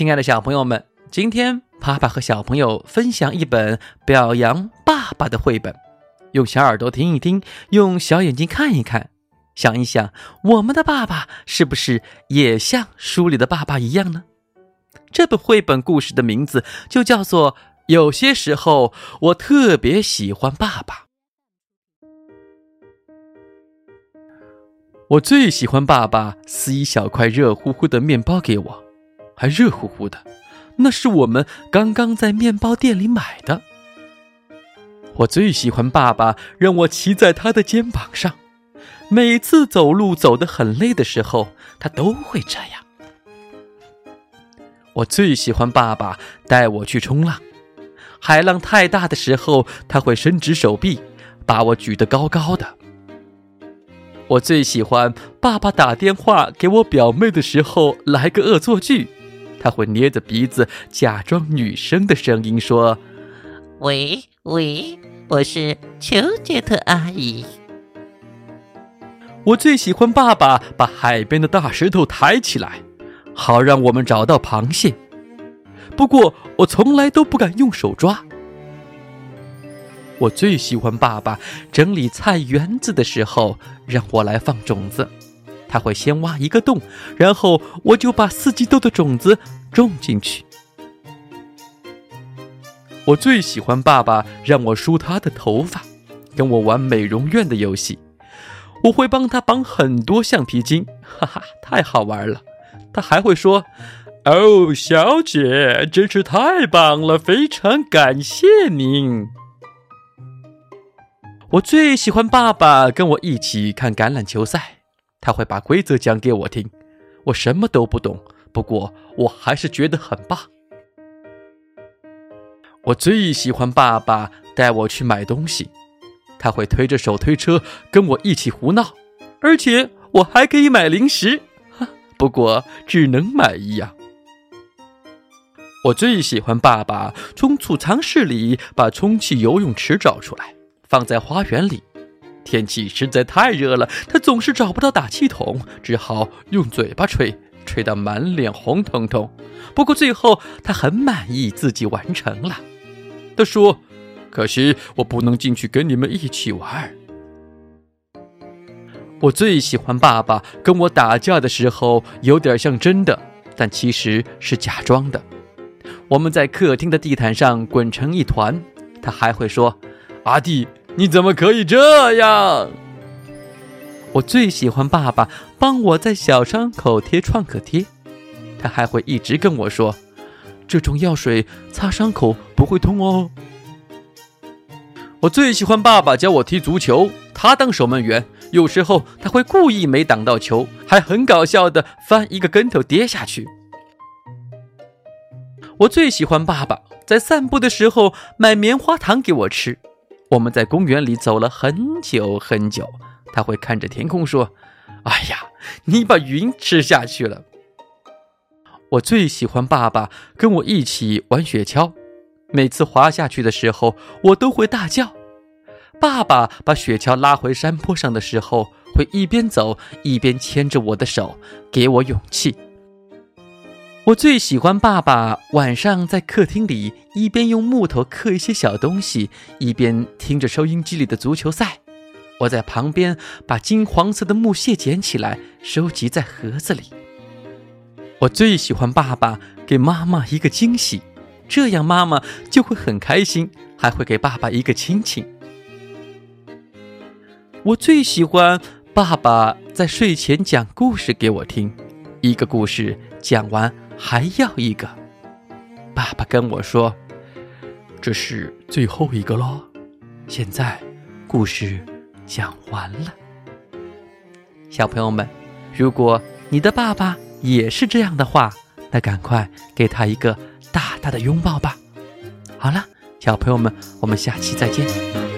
亲爱的小朋友们，今天爸爸和小朋友分享一本表扬爸爸的绘本，用小耳朵听一听，用小眼睛看一看，想一想，我们的爸爸是不是也像书里的爸爸一样呢？这本绘本故事的名字就叫做《有些时候我特别喜欢爸爸》。我最喜欢爸爸撕一小块热乎乎的面包给我，还热乎乎的，那是我们刚刚在面包店里买的。我最喜欢爸爸让我骑在他的肩膀上，每次走路走得很累的时候，他都会这样。我最喜欢爸爸带我去冲浪，海浪太大的时候，他会伸直手臂，把我举得高高的。我最喜欢爸爸打电话给我表妹的时候来个恶作剧，他会捏着鼻子假装女生的声音说：“喂喂，我是丘杰特阿姨。”我最喜欢爸爸把海边的大石头抬起来，好让我们找到螃蟹。不过我从来都不敢用手抓。我最喜欢爸爸整理菜园子的时候，让我来放种子。他会先挖一个洞，然后我就把四季豆的种子种进去。我最喜欢爸爸让我梳他的头发，跟我玩美容院的游戏。我会帮他绑很多橡皮筋，哈哈，太好玩了。他还会说：“哦，小姐，真是太棒了，非常感谢您。”我最喜欢爸爸跟我一起看橄榄球赛，他会把规则讲给我听。我什么都不懂，不过我还是觉得很棒。我最喜欢爸爸带我去买东西，他会推着手推车跟我一起胡闹，而且我还可以买零食，不过只能买一样。我最喜欢爸爸从储藏室里把充气游泳池找出来。放在花园里，天气实在太热了，他总是找不到打气筒，只好用嘴巴吹，吹得满脸红彤彤。不过最后他很满意自己完成了。他说：“可惜我不能进去跟你们一起玩。”我最喜欢爸爸跟我打架的时候，有点像真的，但其实是假装的。我们在客厅的地毯上滚成一团，他还会说：“阿弟。”你怎么可以这样？我最喜欢爸爸帮我在小伤口贴创可贴，他还会一直跟我说：“这种药水擦伤口不会痛哦。”我最喜欢爸爸教我踢足球，他当守门员，有时候他会故意没挡到球，还很搞笑的翻一个跟头跌下去。我最喜欢爸爸在散步的时候买棉花糖给我吃。我们在公园里走了很久很久，他会看着天空说：“哎呀，你把云吃下去了。”我最喜欢爸爸跟我一起玩雪橇，每次滑下去的时候，我都会大叫。爸爸把雪橇拉回山坡上的时候，会一边走一边牵着我的手，给我勇气。我最喜欢爸爸晚上在客厅里一边用木头刻一些小东西，一边听着收音机里的足球赛。我在旁边把金黄色的木屑捡起来，收集在盒子里。我最喜欢爸爸给妈妈一个惊喜，这样妈妈就会很开心，还会给爸爸一个亲亲。我最喜欢爸爸在睡前讲故事给我听，一个故事讲完。还要一个，爸爸跟我说：“这是最后一个喽。”现在，故事讲完了。小朋友们，如果你的爸爸也是这样的话，那赶快给他一个大大的拥抱吧。好了，小朋友们，我们下期再见。